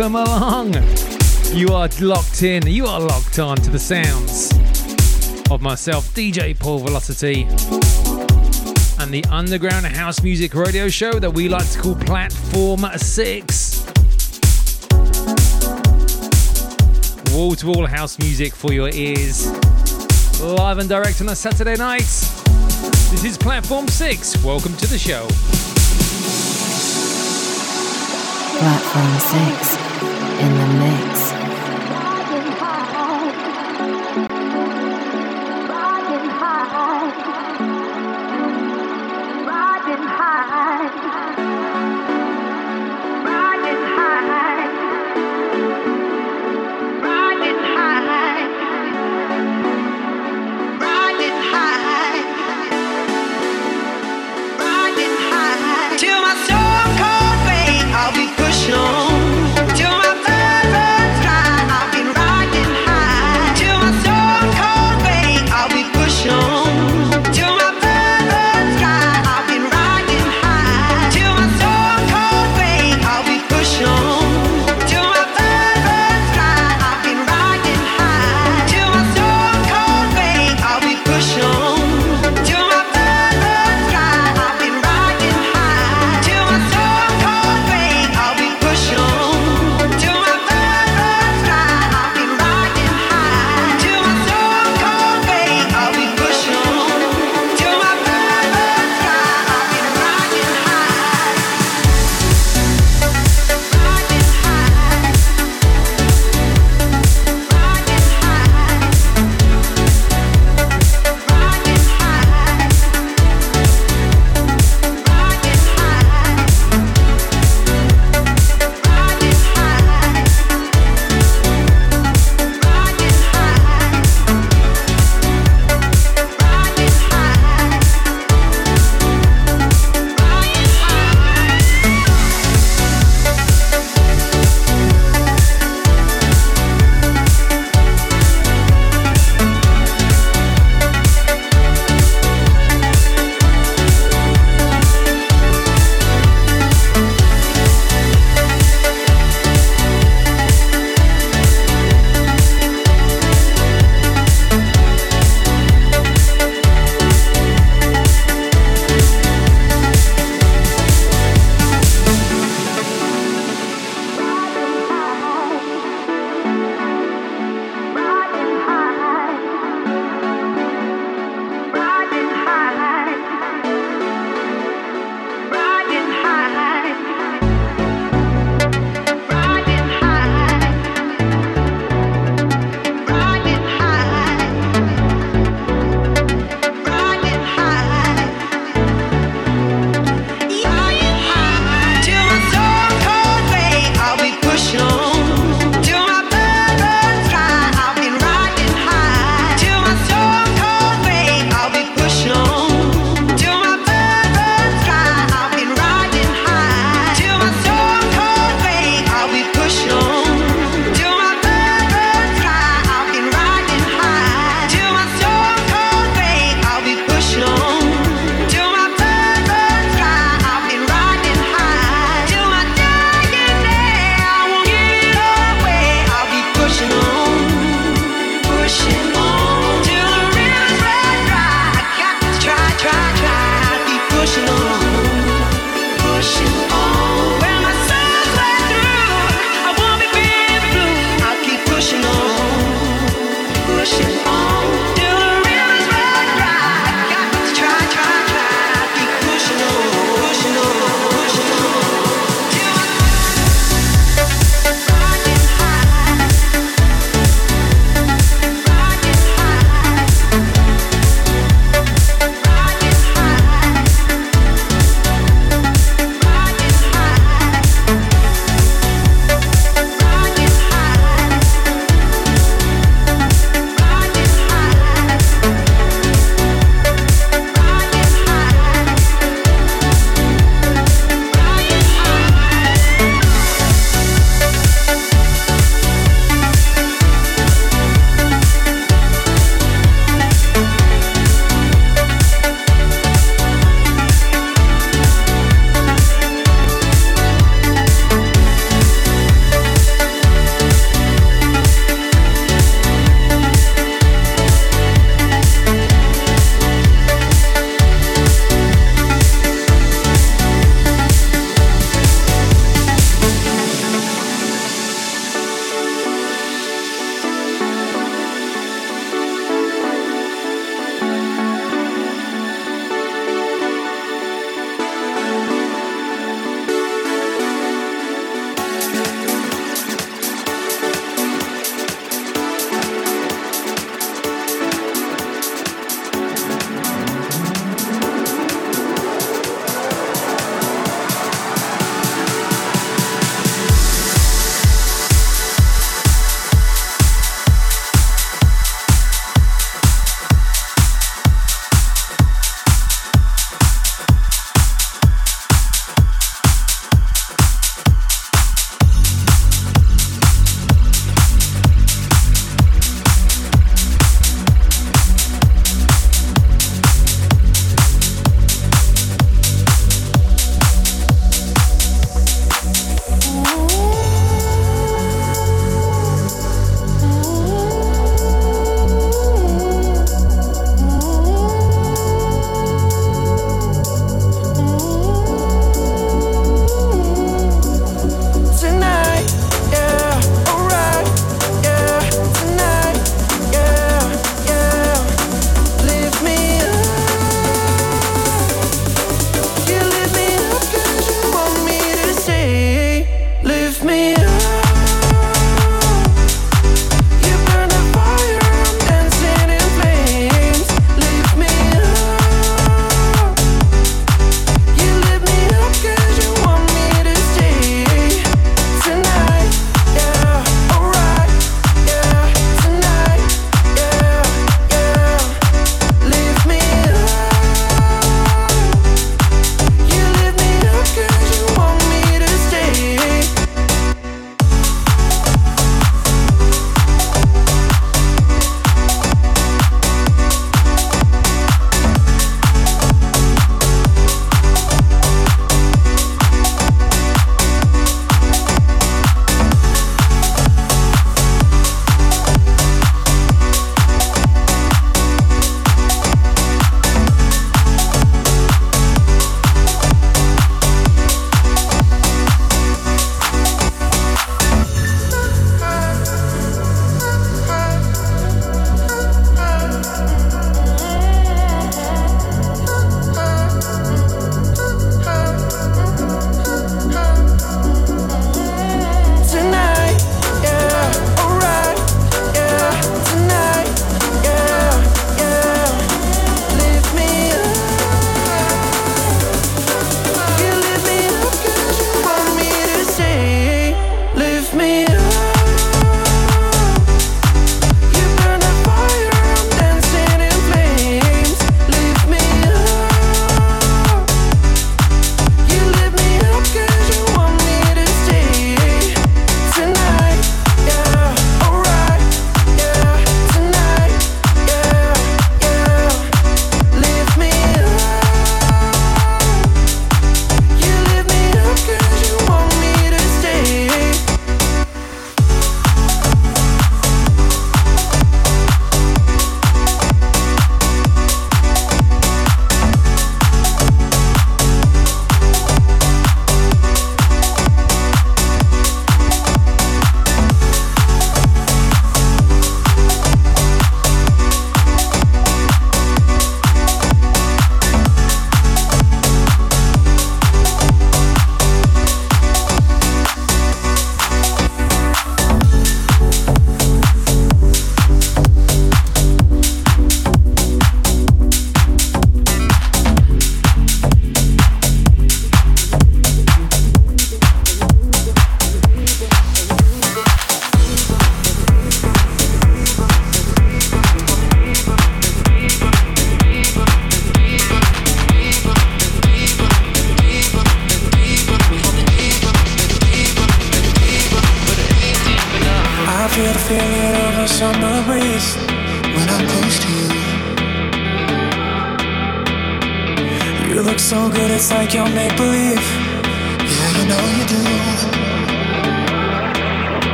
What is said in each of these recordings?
Welcome along. You are locked in, you are locked on to the sounds of myself, DJ Paul Velocity, and the underground house music radio show that we like to call Platform 6. Wall to wall house music for your ears, live and direct on a Saturday night. This is Platform 6. Welcome to the show. Platform 6 in the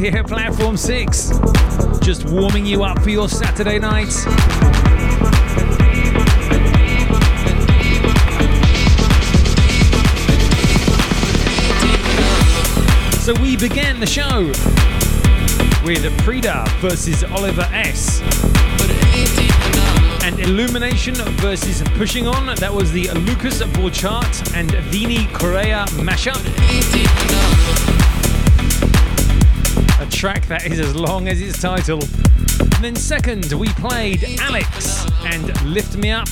here at Platform 6. Just warming you up for your Saturday night. So we began the show with Pryda versus Oliver S. And Illumination versus Pushing On. That was the Lucas Borchardt and Vini Correa mashup. Track that is as long as its title. And then second, we played Alex and Lift Me Up.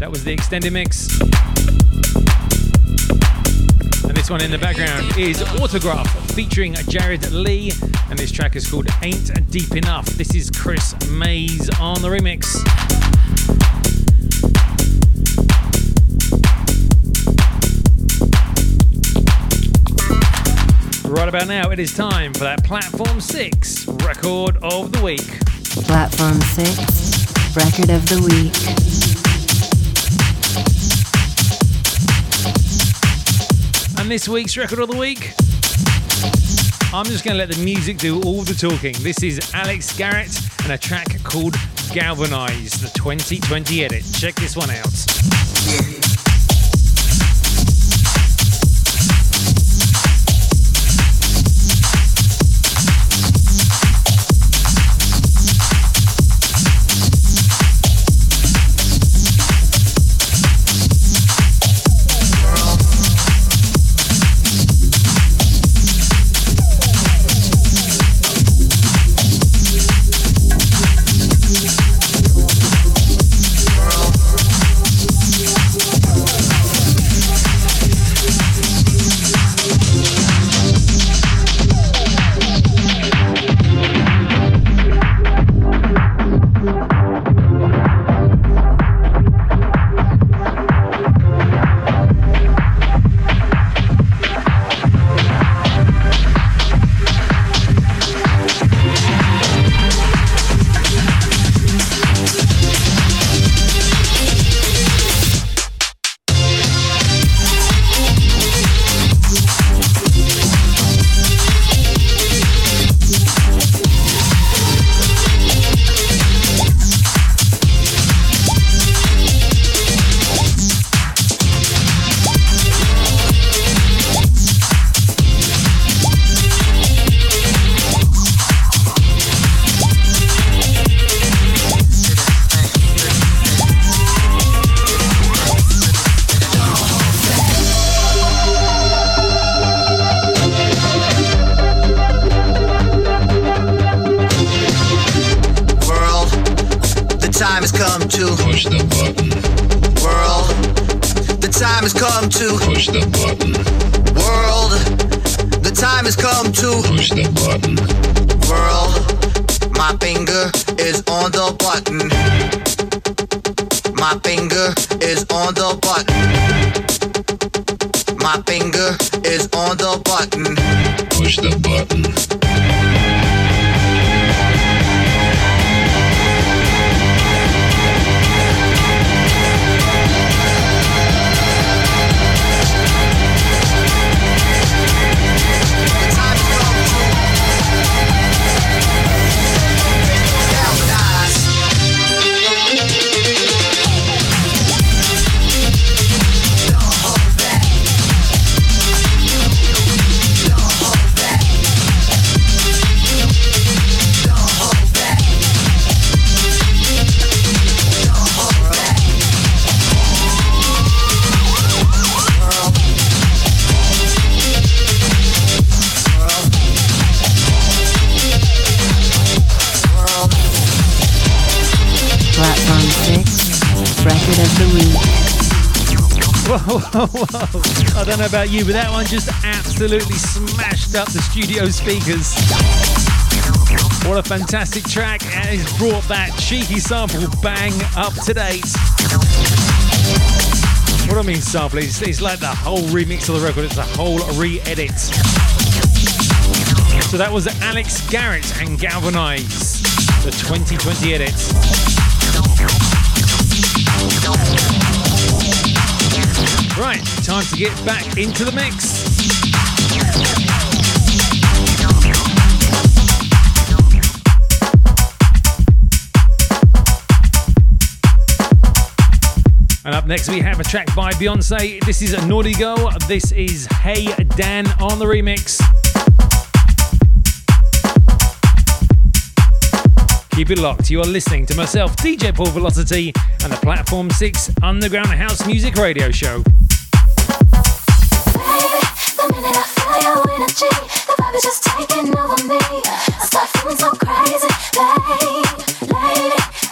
That was the extended mix. And this one in the background is Autograph featuring Jared Lee. And this track is called Ain't Deep Enough. This is Chris Mays on the remix. Right about now, it is time for that Platform 6 record of the week. Platform 6 record of the week. And this week's record of the week, I'm just going to let the music do all the talking. This is Alex Garrett and a track called Galvanize, the 2020 edit. Check this one out. I don't know about you, but that one just absolutely smashed up the studio speakers. What a fantastic track. And it's brought that cheeky sample bang up to date. What I mean sample, it's, it's like the whole remix of the record, it's a whole re-edit. So that was Alex Garrett and Galvanize, the 2020 edit. Right, time to get back into the mix. And up next, we have a track by Beyonce. This is a Naughty Girl. This is Hey Dan on the remix. Keep it locked. You are listening to myself, DJ Paul Velocity, and the Platform 6 Underground House Music Radio Show. I feel your energy. The vibe is just taking over me. I start feeling so crazy,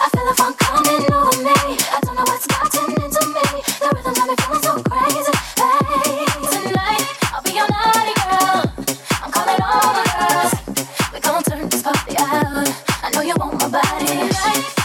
I feel the funk coming over me. I don't know what's gotten into me. The me feeling so crazy. Tonight, I'll be your naughty girl. I'm calling all the girls. We turn this party out. I know you want my body. Tonight,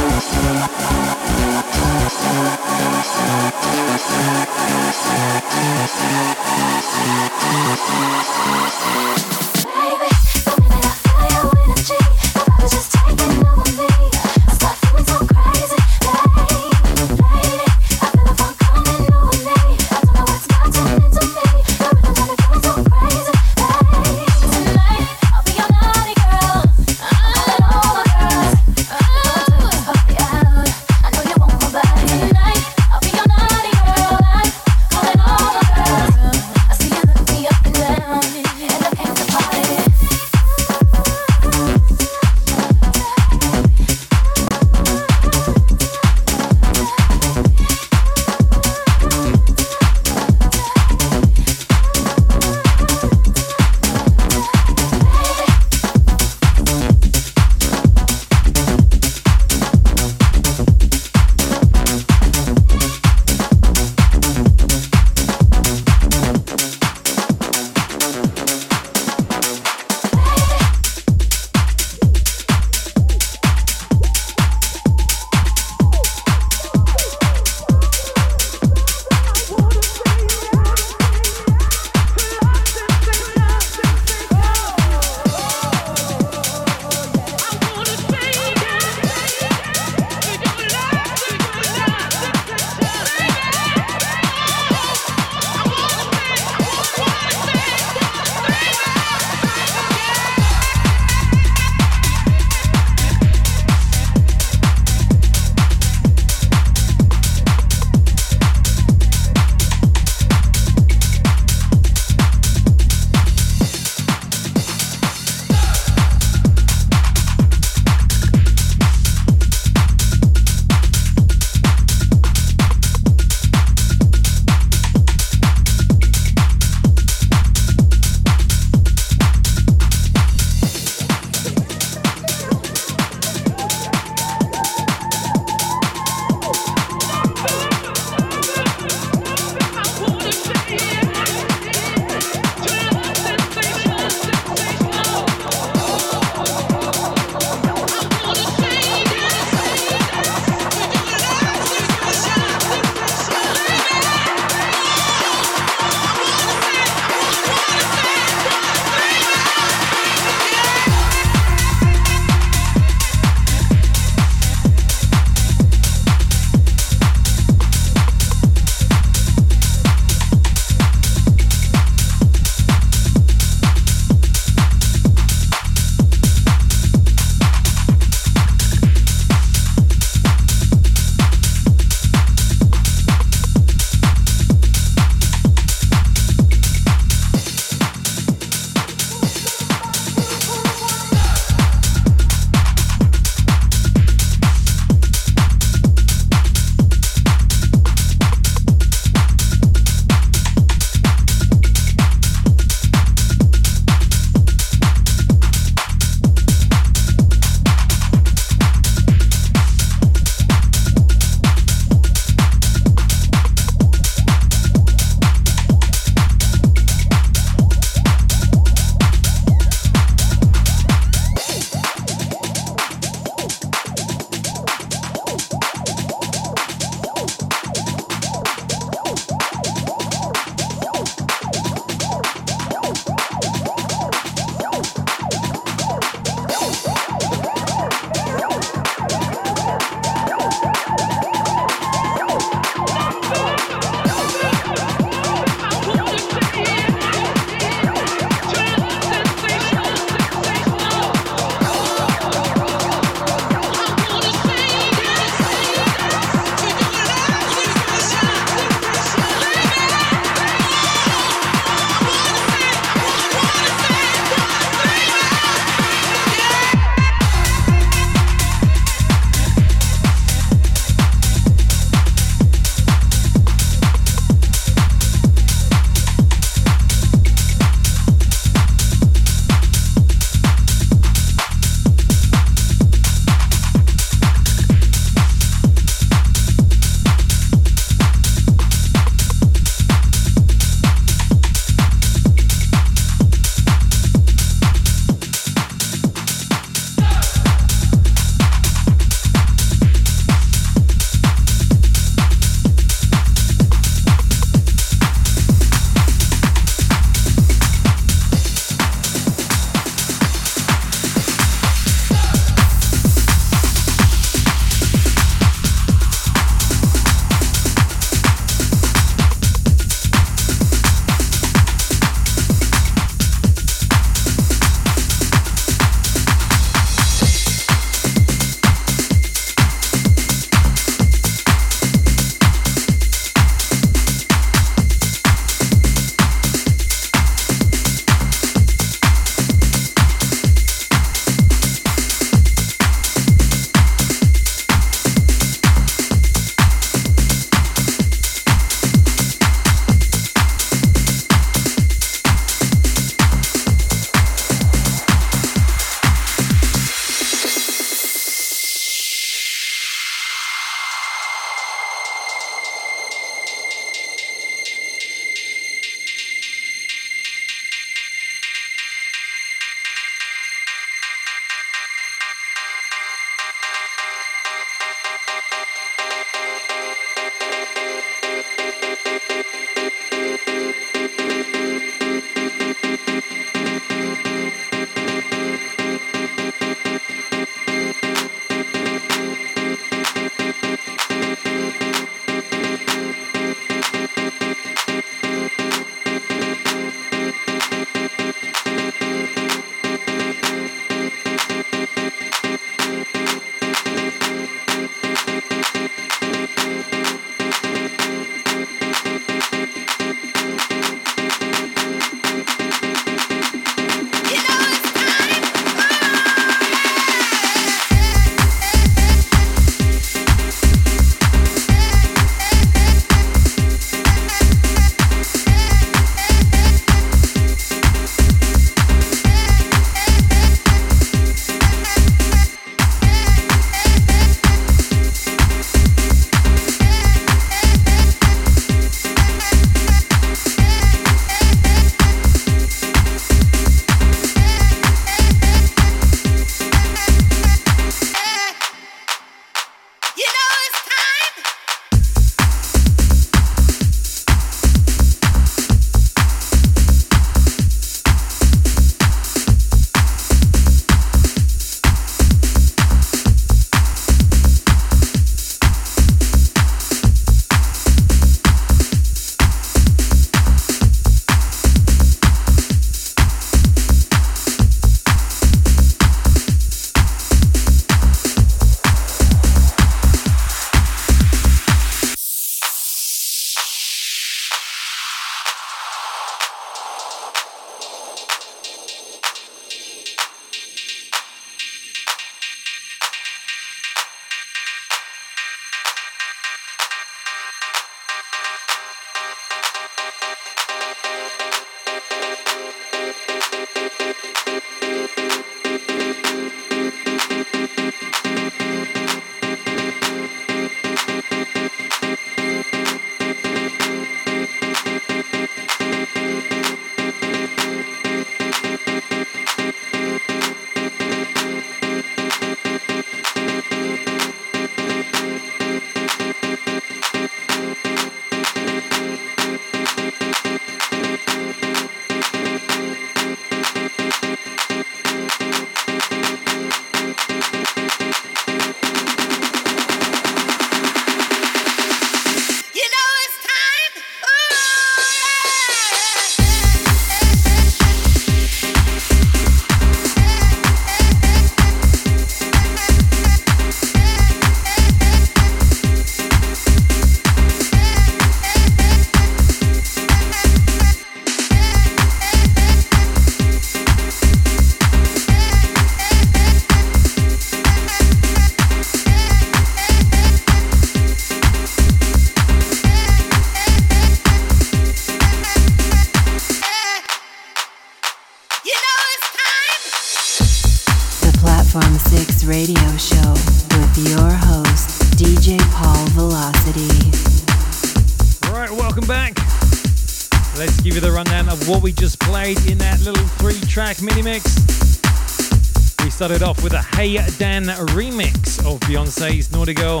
started off with a Hey Dan remix of Beyonce's Naughty Girl.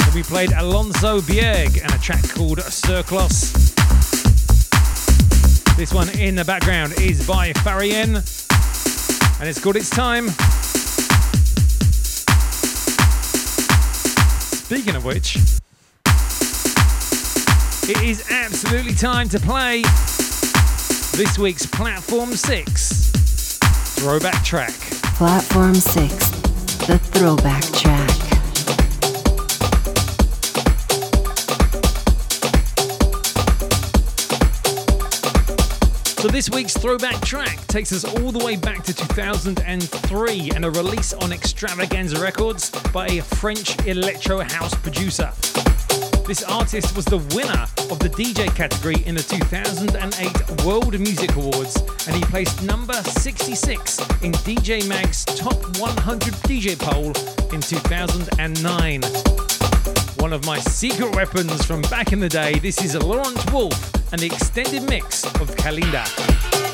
Then we played Alonso Bierg and a track called Circlos. This one in the background is by Farien and it's called It's Time. Speaking of which, it is absolutely time to play this week's Platform 6 throwback track. Platform 6, the throwback track. So this week's throwback track takes us all the way back to 2003 and a release on Extravaganza Records by a French electro house producer. This artist was the winner of the DJ category in the 2008 World Music Awards and he placed number 66 in DJ Mag's Top 100 DJ poll in 2009. One of my secret weapons from back in the day, this is Laurent Wolf and the extended mix of Calinda.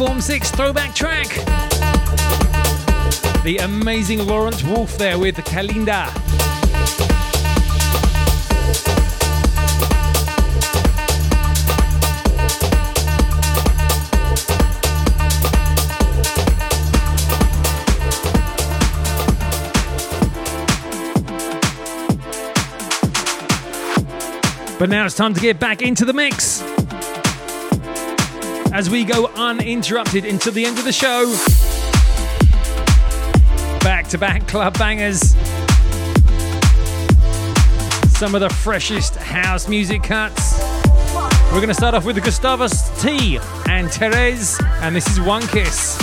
Platform 6 throwback track. The amazing Laurent Wolf there with Calinda. But now it's time to get back into the mix as we go uninterrupted until the end of the show. Back to back club bangers. Some of the freshest house music cuts. We're going to start off with Gustavus T and Therese, and this is One Kiss.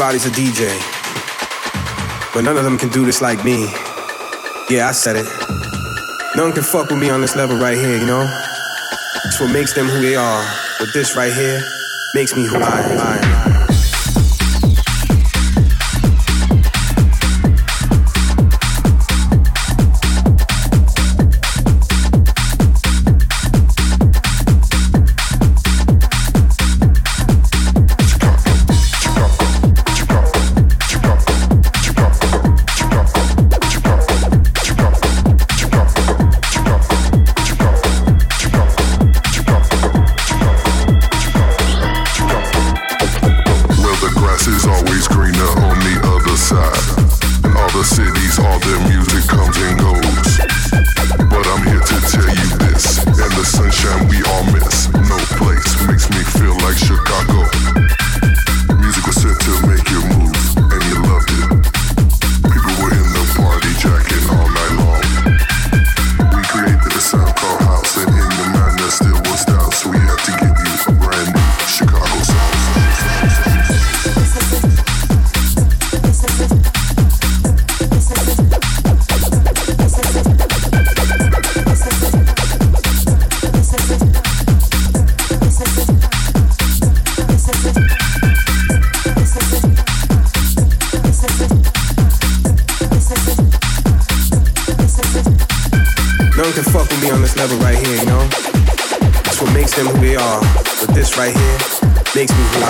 Everybody's a DJ, but none of them can do this like me. Yeah, I said it. No one can fuck with me on this level right here, you know? It's what makes them who they are. But this right here makes me who I am. Fucking with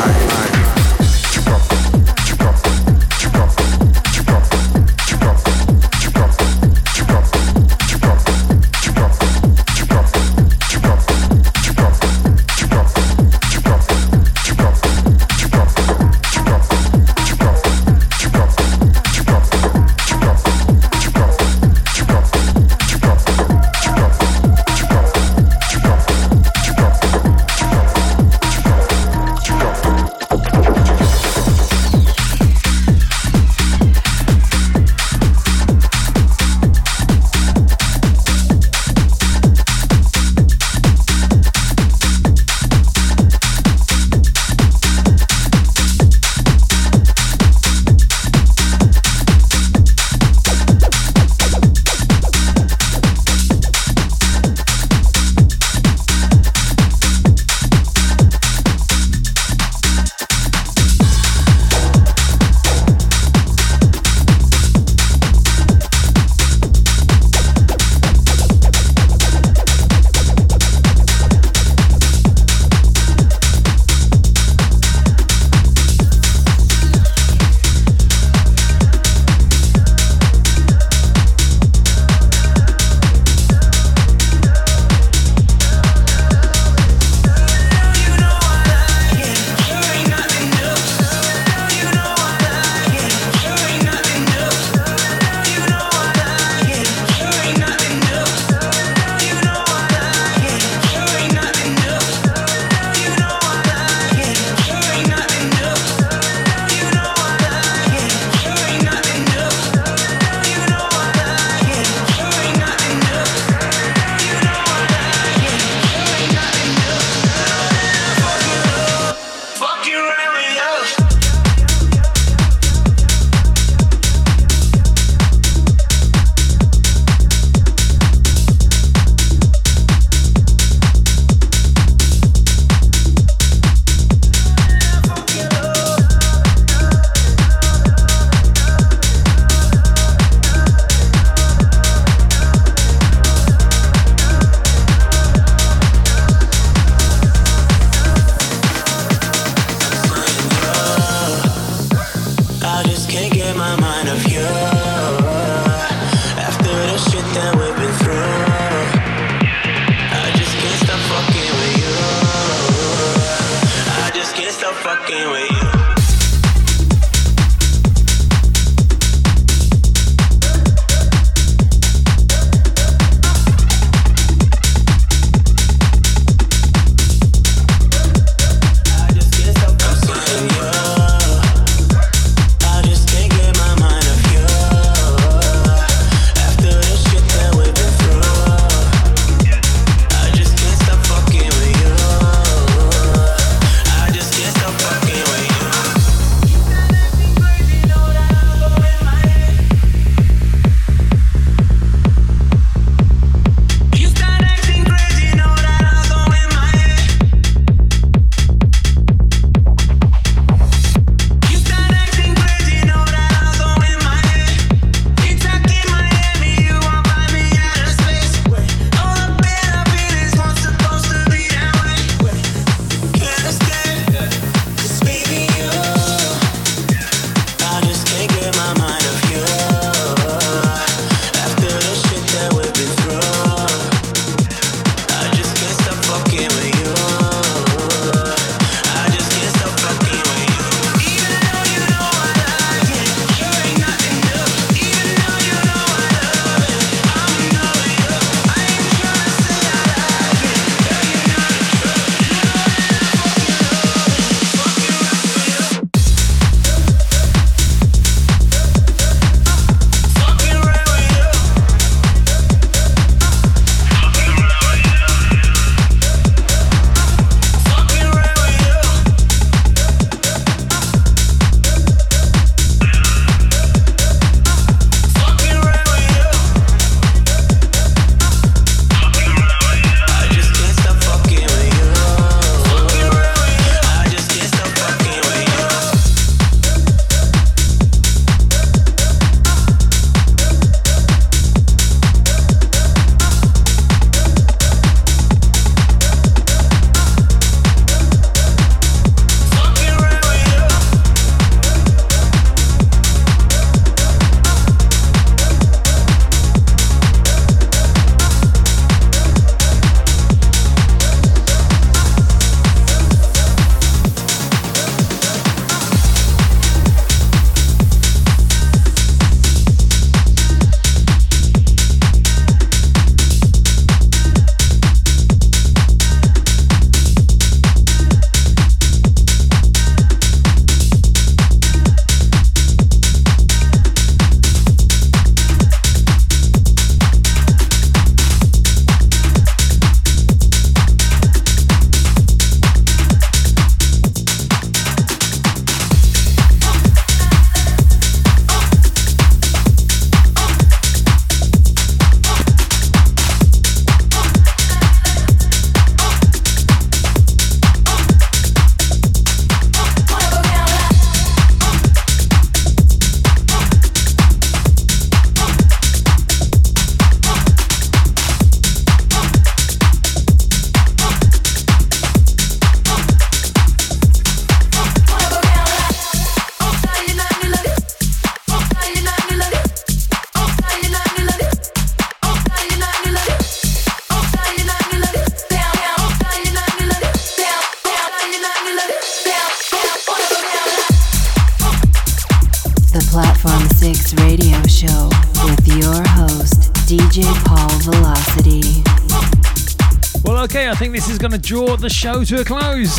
going to draw the show to a close.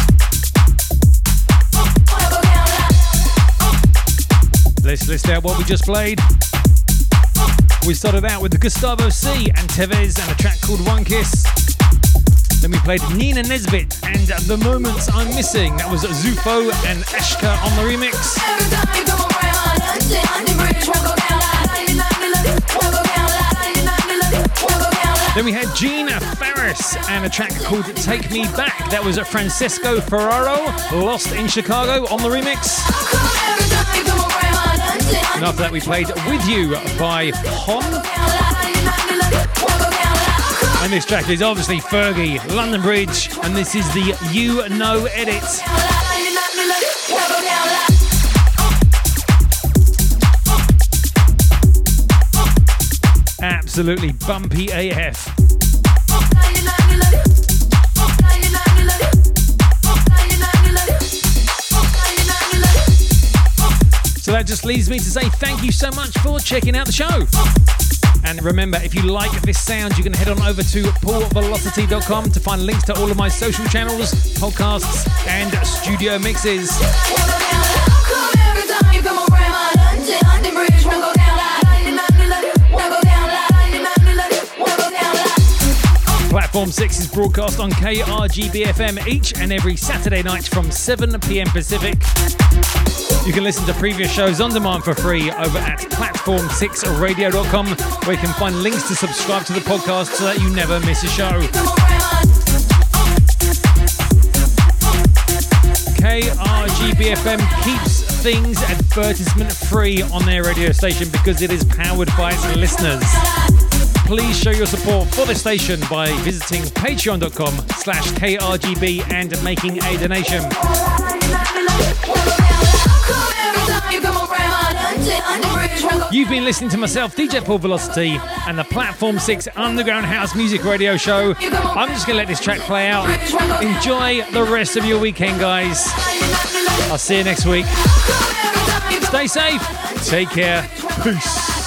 Let's list out what we just played. We started out with the Gustavo C and Tevez and a track called One Kiss. Then we played Nina Nesbitt and The Moments I'm Missing. That was Zufo and Eshka on the remix. Then we had Gina Ferris and a track called Take Me Back. That was Francesco Ferraro, Lost in Chicago on the remix. And after that, we played With You by Hon. And this track is obviously Fergie, London Bridge, and this is the You Know edit. Absolutely bumpy AF. So that just leaves me to say thank you so much for checking out the show. And remember, if you like this sound, you can head on over to paulvelocity.com to find links to all of my social channels, podcasts, and studio mixes. Platform 6 is broadcast on KRGBFM each and every Saturday night from 7 pm Pacific. You can listen to previous shows on demand for free over at platform6radio.com, where you can find links to subscribe to the podcast so that you never miss a show. KRGBFM keeps things advertisement free on their radio station because it is powered by its listeners please show your support for the station by visiting patreon.com slash krgb and making a donation. You've been listening to myself, DJ Paul Velocity, and the Platform 6 Underground House Music Radio Show. I'm just going to let this track play out. Enjoy the rest of your weekend, guys. I'll see you next week. Stay safe. Take care. Peace.